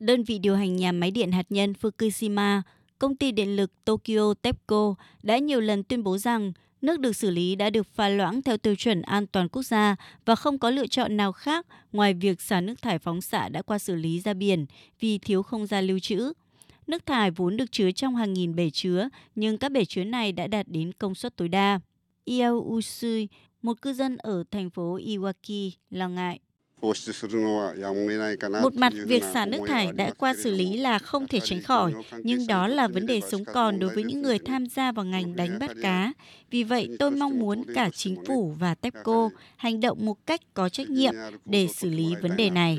Đơn vị điều hành nhà máy điện hạt nhân Fukushima, công ty điện lực Tokyo TEPCO đã nhiều lần tuyên bố rằng nước được xử lý đã được pha loãng theo tiêu chuẩn an toàn quốc gia và không có lựa chọn nào khác ngoài việc xả nước thải phóng xạ đã qua xử lý ra biển vì thiếu không gian lưu trữ. Nước thải vốn được chứa trong hàng nghìn bể chứa, nhưng các bể chứa này đã đạt đến công suất tối đa. Iao Usui, một cư dân ở thành phố Iwaki, lo ngại. Một mặt, việc xả nước thải đã qua xử lý là không thể tránh khỏi, nhưng đó là vấn đề sống còn đối với những người tham gia vào ngành đánh bắt cá. Vì vậy, tôi mong muốn cả chính phủ và TEPCO hành động một cách có trách nhiệm để xử lý vấn đề này.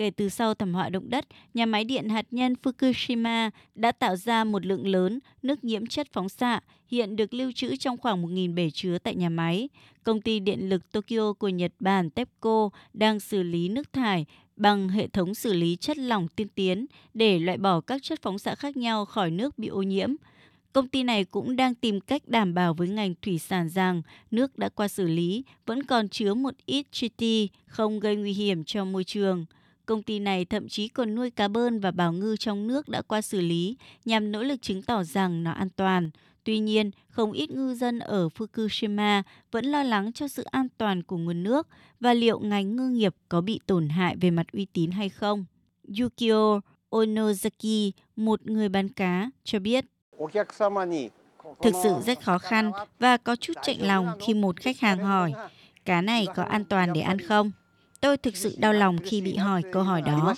Kể từ sau thảm họa động đất, nhà máy điện hạt nhân Fukushima đã tạo ra một lượng lớn nước nhiễm chất phóng xạ, hiện được lưu trữ trong khoảng 1.000 bể chứa tại nhà máy. Công ty điện lực Tokyo của Nhật Bản TEPCO đang xử lý nước thải bằng hệ thống xử lý chất lỏng tiên tiến để loại bỏ các chất phóng xạ khác nhau khỏi nước bị ô nhiễm. Công ty này cũng đang tìm cách đảm bảo với ngành thủy sản rằng nước đã qua xử lý vẫn còn chứa một ít triti không gây nguy hiểm cho môi trường. Công ty này thậm chí còn nuôi cá bơn và bào ngư trong nước đã qua xử lý nhằm nỗ lực chứng tỏ rằng nó an toàn. Tuy nhiên, không ít ngư dân ở Fukushima vẫn lo lắng cho sự an toàn của nguồn nước và liệu ngành ngư nghiệp có bị tổn hại về mặt uy tín hay không. Yukio Onozaki, một người bán cá, cho biết. Thực sự rất khó khăn và có chút chạnh lòng khi một khách hàng hỏi, cá này có an toàn để ăn không? Tôi thực sự đau lòng khi bị hỏi câu hỏi đó.